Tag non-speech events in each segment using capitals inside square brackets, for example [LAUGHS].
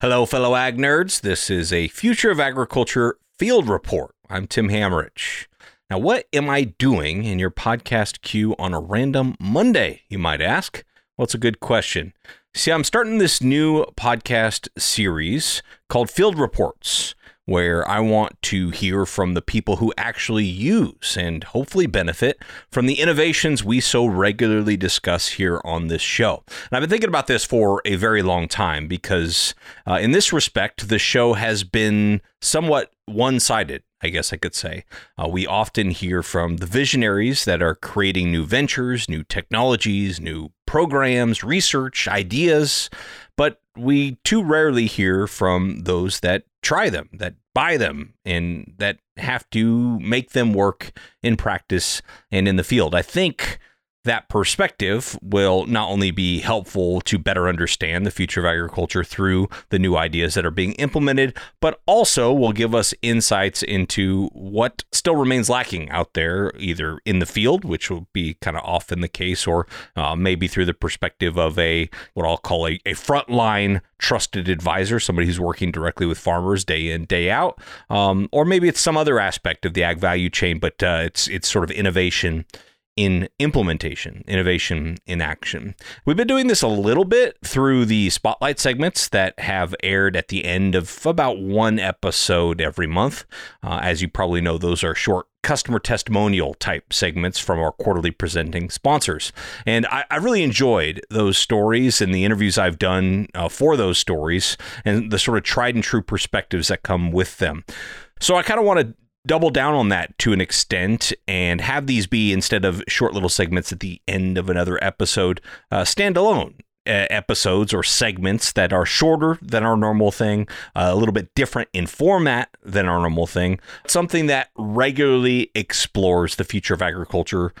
Hello, fellow ag nerds. This is a Future of Agriculture field report. I'm Tim Hammerich. Now, what am I doing in your podcast queue on a random Monday, you might ask? Well, it's a good question. See, I'm starting this new podcast series called Field Reports where I want to hear from the people who actually use and hopefully benefit from the innovations we so regularly discuss here on this show. And I've been thinking about this for a very long time because, uh, in this respect, the show has been somewhat one sided. I guess I could say. Uh, we often hear from the visionaries that are creating new ventures, new technologies, new programs, research, ideas, we too rarely hear from those that try them, that buy them, and that have to make them work in practice and in the field. I think that perspective will not only be helpful to better understand the future of agriculture through the new ideas that are being implemented, but also will give us insights into what still remains lacking out there, either in the field, which will be kind of often the case, or uh, maybe through the perspective of a what I'll call a, a frontline trusted advisor, somebody who's working directly with farmers day in day out, um, or maybe it's some other aspect of the ag value chain, but uh, it's it's sort of innovation in implementation, innovation in action. We've been doing this a little bit through the spotlight segments that have aired at the end of about one episode every month. Uh, as you probably know, those are short customer testimonial type segments from our quarterly presenting sponsors. And I, I really enjoyed those stories and the interviews I've done uh, for those stories and the sort of tried and true perspectives that come with them. So I kind of want to double down on that to an extent and have these be instead of short little segments at the end of another episode uh, standalone episodes or segments that are shorter than our normal thing, uh, a little bit different in format than our normal thing, something that regularly explores the future of agriculture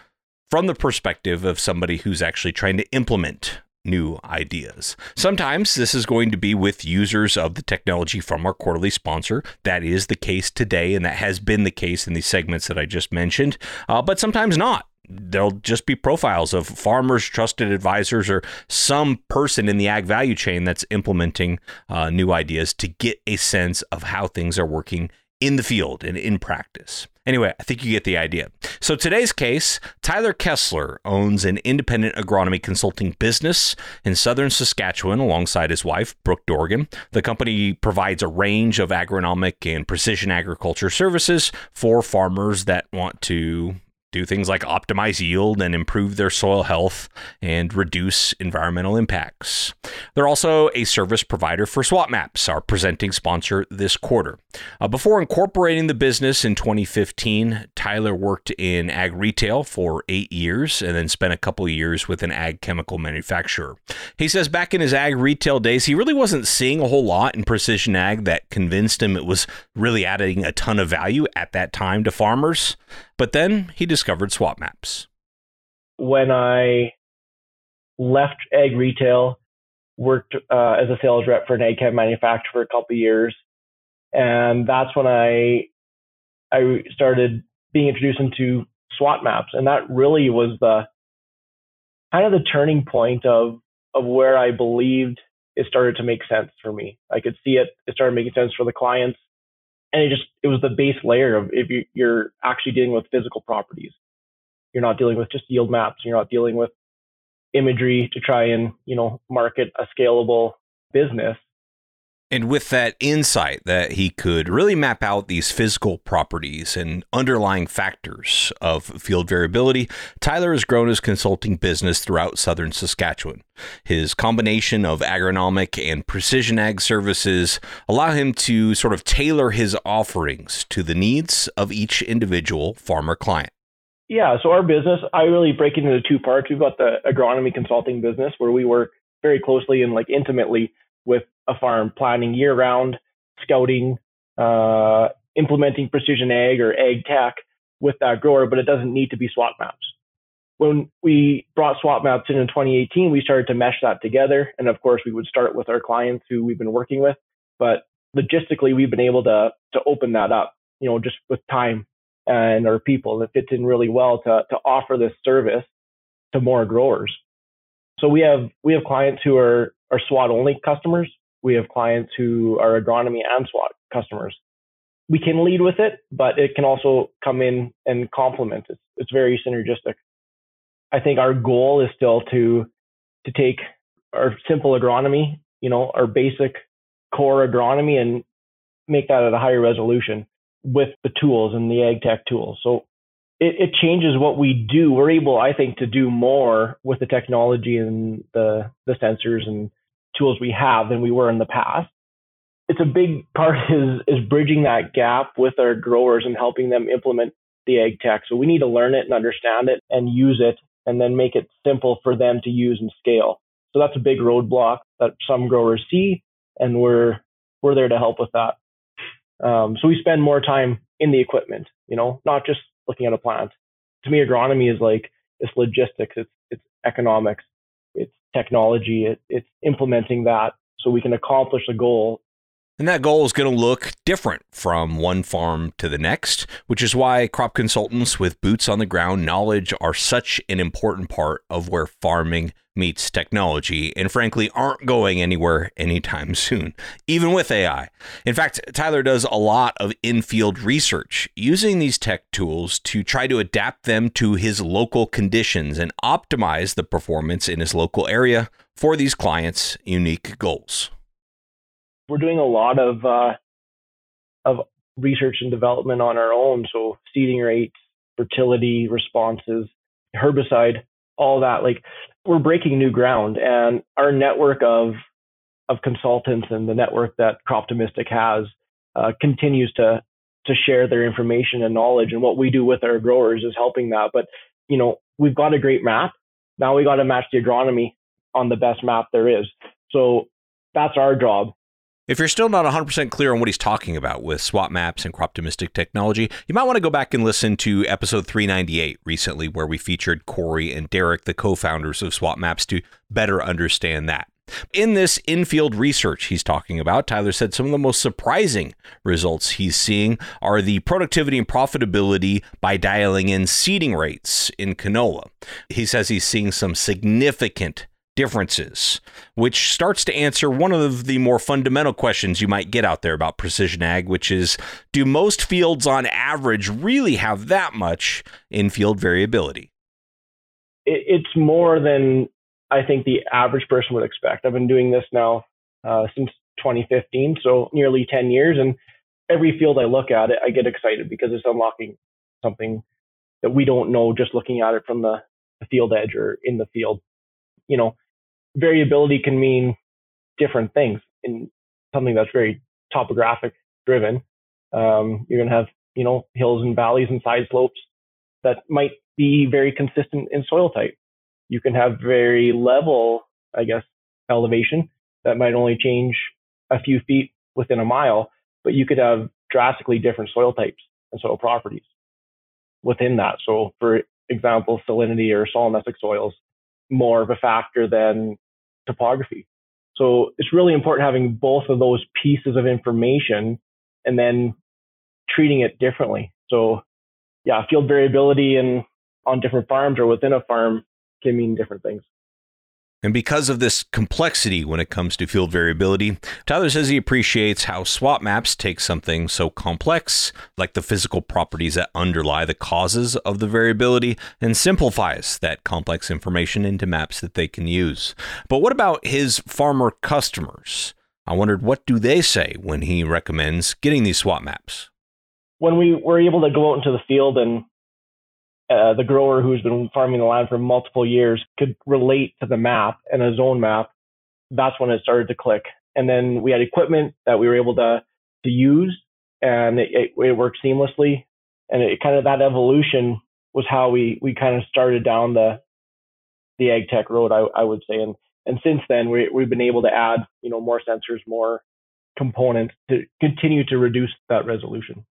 from the perspective of somebody who's actually trying to implement new ideas. Sometimes this is going to be with users of the technology from our quarterly sponsor. That is the case today, and that has been the case in these segments that I just mentioned, uh, but sometimes not. There'll just be profiles of farmers, trusted advisors, or some person in the ag value chain that's implementing uh, new ideas to get a sense of how things are working in the field and in practice. Anyway, I think you get the idea. So, today's case Tyler Kessler owns an independent agronomy consulting business in southern Saskatchewan alongside his wife, Brooke Dorgan. The company provides a range of agronomic and precision agriculture services for farmers that want to do things like optimize yield and improve their soil health and reduce environmental impacts. They're also a service provider for SWAT MAPS, our presenting sponsor this quarter. Uh, before incorporating the business in 2015, Tyler worked in ag retail for eight years and then spent a couple years with an ag chemical manufacturer. He says back in his ag retail days, he really wasn't seeing a whole lot in precision ag that convinced him it was really adding a ton of value at that time to farmers. But then he discovered SWAT MAPS. When I left ag retail, worked uh, as a sales rep for an chem manufacturer for a couple years, and that's when I I started being introduced into SWAT MAPS, and that really was the kind of the turning point of of where I believed it started to make sense for me. I could see it; it started making sense for the clients and it just it was the base layer of if you, you're actually dealing with physical properties. You're not dealing with just yield maps. You're not dealing with imagery to try and you know market a scalable business and with that insight that he could really map out these physical properties and underlying factors of field variability, Tyler has grown his consulting business throughout southern Saskatchewan. His combination of agronomic and precision ag services allow him to sort of tailor his offerings to the needs of each individual farmer client. Yeah, so our business, I really break it into two parts. We've got the agronomy consulting business where we work very closely and like intimately with a farm, planning year round, scouting, uh, implementing precision ag or ag tech with that grower, but it doesn't need to be SWAT MAPS. When we brought SWAT MAPS in in 2018, we started to mesh that together. And of course, we would start with our clients who we've been working with, but logistically, we've been able to, to open that up, you know, just with time and our people. It fits in really well to, to offer this service to more growers. So we have we have clients who are are SWAT only customers, we have clients who are agronomy and SWAT customers. We can lead with it, but it can also come in and complement it. It's very synergistic. I think our goal is still to to take our simple agronomy, you know, our basic core agronomy and make that at a higher resolution with the tools and the ag tech tools. So it, it changes what we do. We're able, I think, to do more with the technology and the the sensors and tools we have than we were in the past. It's a big part [LAUGHS] is is bridging that gap with our growers and helping them implement the ag tech. So we need to learn it and understand it and use it and then make it simple for them to use and scale. So that's a big roadblock that some growers see, and we're we're there to help with that. Um, so we spend more time in the equipment, you know, not just looking at a plant. To me, agronomy is like it's logistics, it's it's economics, technology, it, it's implementing that so we can accomplish a goal and that goal is going to look different from one farm to the next, which is why crop consultants with boots on the ground knowledge are such an important part of where farming meets technology and frankly aren't going anywhere anytime soon, even with AI. In fact, Tyler does a lot of in field research using these tech tools to try to adapt them to his local conditions and optimize the performance in his local area for these clients' unique goals we're doing a lot of uh, of research and development on our own. So seeding rates, fertility responses, herbicide, all that. Like we're breaking new ground, and our network of of consultants and the network that Croptimistic has uh, continues to to share their information and knowledge. And what we do with our growers is helping that. But you know, we've got a great map. Now we got to match the agronomy on the best map there is. So that's our job if you're still not 100% clear on what he's talking about with SWAT MAPS and Croptimistic technology, you might want to go back and listen to episode 398 recently, where we featured Corey and Derek, the co founders of SWAT MAPS, to better understand that. In this infield research he's talking about, Tyler said some of the most surprising results he's seeing are the productivity and profitability by dialing in seeding rates in canola. He says he's seeing some significant differences, which starts to answer one of the more fundamental questions you might get out there about precision ag, which is do most fields on average really have that much in-field variability? It's more than I think the average person would expect. I've been doing this now uh, since 2015, so nearly 10 years, and every field I look at it, I get excited because it's unlocking something that we don't know just looking at it from the, the field edge or in the field. You know, variability can mean different things in something that's very topographic driven. Um, you're going to have, you know, hills and valleys and side slopes that might be very consistent in soil type. You can have very level, I guess, elevation that might only change a few feet within a mile, but you could have drastically different soil types and soil properties within that. So, for example, salinity or solonetzic soils more of a factor than topography. So it's really important having both of those pieces of information and then treating it differently. So yeah, field variability and on different farms or within a farm can mean different things. And because of this complexity when it comes to field variability, Tyler says he appreciates how SWAT MAPS take something so complex, like the physical properties that underlie the causes of the variability, and simplifies that complex information into maps that they can use. But what about his farmer customers? I wondered what do they say when he recommends getting these SWAT MAPS? When we were able to go out into the field and uh, the grower who's been farming the land for multiple years could relate to the map and a zone map, that's when it started to click. And then we had equipment that we were able to to use, and it, it, it worked seamlessly. And it kind of that evolution was how we we kind of started down the the ag tech road, I, I would say. And and since then, we we've been able to add you know more sensors, more components to continue to reduce that resolution.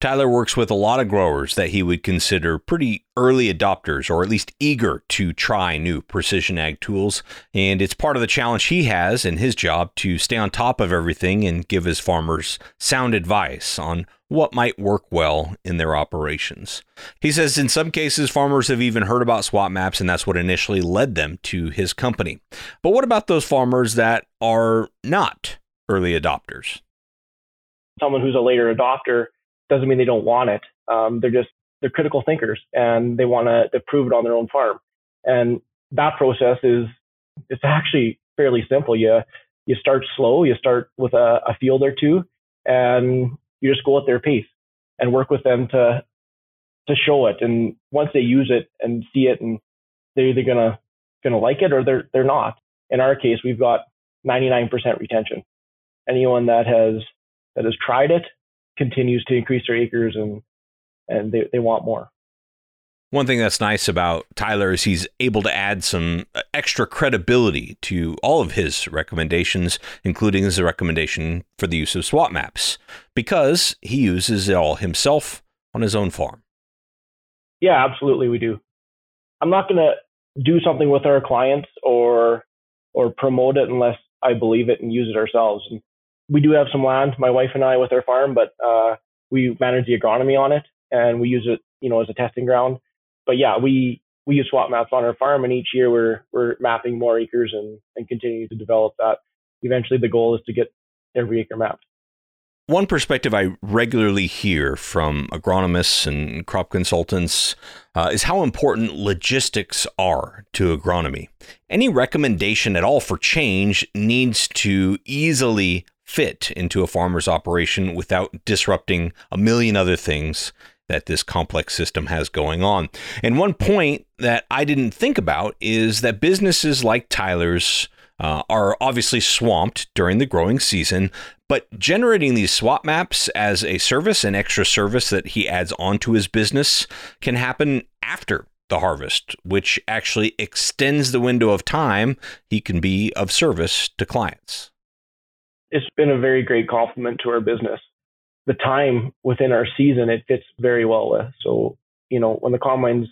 Tyler works with a lot of growers that he would consider pretty early adopters or at least eager to try new precision ag tools. And it's part of the challenge he has in his job to stay on top of everything and give his farmers sound advice on what might work well in their operations. He says in some cases, farmers have even heard about SWAT MAPS, and that's what initially led them to his company. But what about those farmers that are not early adopters? Someone who's a later adopter doesn't mean they don't want it. Um, they're just they're critical thinkers and they want to prove it on their own farm. And that process is it's actually fairly simple. You you start slow. You start with a, a field or two, and you just go at their pace and work with them to to show it. And once they use it and see it, and they're either gonna gonna like it or they're they're not. In our case, we've got 99% retention. Anyone that has that has tried it continues to increase their acres and and they, they want more. One thing that's nice about Tyler is he's able to add some uh, extra credibility to all of his recommendations, including his recommendation for the use of SWAT MAPS, because he uses it all himself on his own farm. Yeah, absolutely, we do. I'm not going to do something with our clients or or promote it unless I believe it and use it ourselves. And we do have some land, my wife and I, with our farm, but uh, we manage the agronomy on it and we use it, you know, as a testing ground. But yeah, we we use SWAT MAPS on our farm, and each year we're we're mapping more acres and and continuing to develop that. Eventually, the goal is to get every acre mapped. One perspective I regularly hear from agronomists and crop consultants uh, is how important logistics are to agronomy. Any recommendation at all for change needs to easily fit into a farmer's operation without disrupting a million other things that this complex system has going on. And one point that I didn't think about is that businesses like Tyler's uh, are obviously swamped during the growing season, but generating these SWAT MAPS as a service, an extra service that he adds onto his business, can happen after the harvest, which actually extends the window of time he can be of service to clients it's been a very great compliment to our business. The time within our season it fits very well with. So, you know, when the combines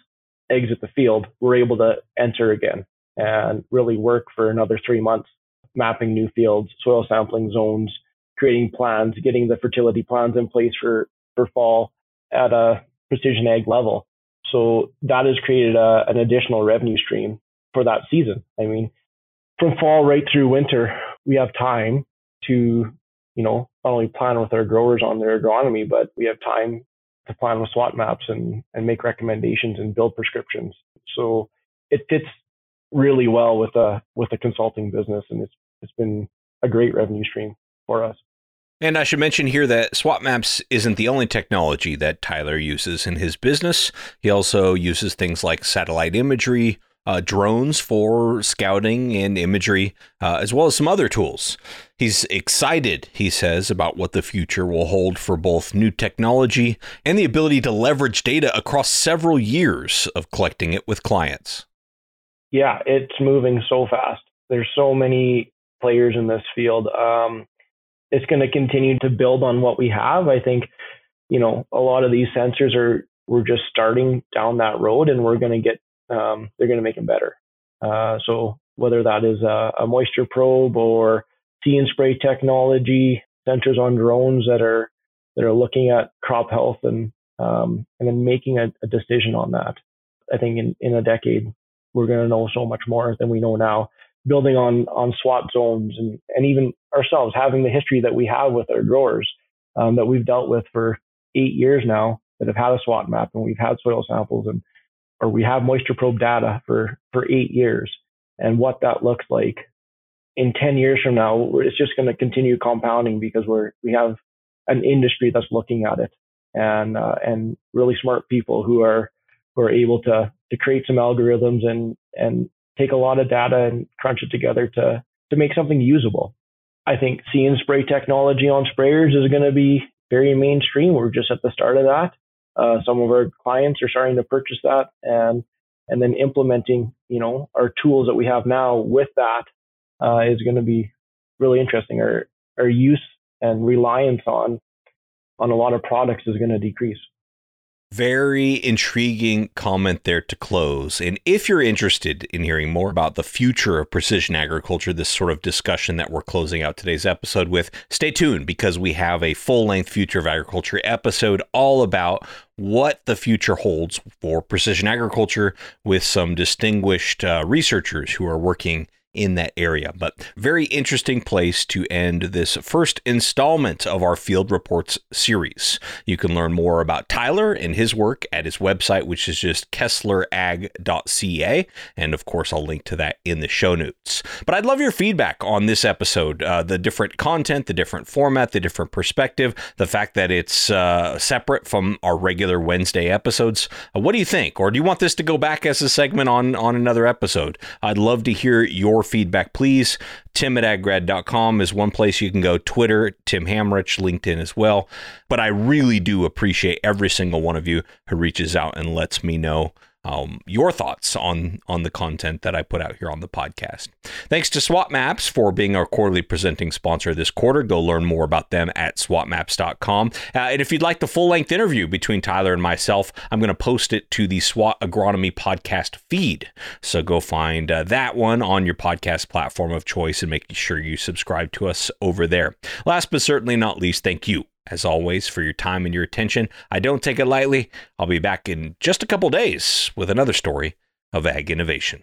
exit the field, we're able to enter again and really work for another three months, mapping new fields, soil sampling zones, creating plans, getting the fertility plans in place for, for fall at a precision ag level. So that has created a, an additional revenue stream for that season. I mean, from fall right through winter, we have time to, you know, not only plan with our growers on their agronomy, but we have time to plan with SWAT MAPS and, and make recommendations and build prescriptions. So it fits really well with a with a consulting business and it's it's been a great revenue stream for us. And I should mention here that SWAT MAPS isn't the only technology that Tyler uses in his business. He also uses things like satellite imagery, uh, drones for scouting and imagery, uh, as well as some other tools. He's excited, he says, about what the future will hold for both new technology and the ability to leverage data across several years of collecting it with clients. Yeah, it's moving so fast. There's so many players in this field. Um, it's going to continue to build on what we have. I think, you know, a lot of these sensors are we're just starting down that road, and we're going to get um, they're going to make them better. Uh, so whether that is a, a, moisture probe or see and spray technology, sensors on drones that are that are looking at crop health and um, and then making a, a, decision on that. I think in, in a decade we're going to know so much more than we know now. Building on on SWAT zones and and even ourselves having the history that we have with our growers um, that we've dealt with for eight years now that have had a SWAT map and we've had soil samples and or we have moisture probe data for, for eight years and what that looks like in 10 years from now, it's just going to continue compounding because we're, we have an industry that's looking at it and, uh, and really smart people who are, who are able to, to create some algorithms and, and take a lot of data and crunch it together to, to make something usable. I think seeing spray technology on sprayers is going to be very mainstream. We're just at the start of that. Uh, some of our clients are starting to purchase that and and then implementing you know our tools that we have now with that uh, is going to be really interesting. Our our use and reliance on on a lot of products is going to decrease. Very intriguing comment there to close. And if you're interested in hearing more about the future of precision agriculture, this sort of discussion that we're closing out today's episode with, stay tuned because we have a full length Future of Agriculture episode all about what the future holds for precision agriculture with some distinguished uh, researchers who are working in that area. But very interesting place to end this first installment of our Field Reports series. You can learn more about Tyler and his work at his website, which is just kesslerag.ca. And of course, I'll link to that in the show notes. But I'd love your feedback on this episode uh, the different content, the different format, the different perspective, the fact that it's uh, separate from our regular Wednesday episodes. Uh, what do you think? Or do you want this to go back as a segment on, on another episode? I'd love to hear your feedback, please. Tim at aggrad.com is one place you can go. Twitter, Tim Hammerich, LinkedIn as well. But I really do appreciate every single one of you who reaches out and lets me know um, your thoughts on on the content that I put out here on the podcast. Thanks to SWAT MAPS for being our quarterly presenting sponsor this quarter. Go learn more about them at swatmaps.com. Uh, and if you'd like the full length interview between Tyler and myself, I'm going to post it to the SWAT Agronomy podcast feed. So go find uh, that one on your podcast platform of choice and make sure you subscribe to us over there. Last but certainly not least, thank you as always, for your time and your attention. I don't take it lightly. I'll be back in just a couple days with another story of ag innovation.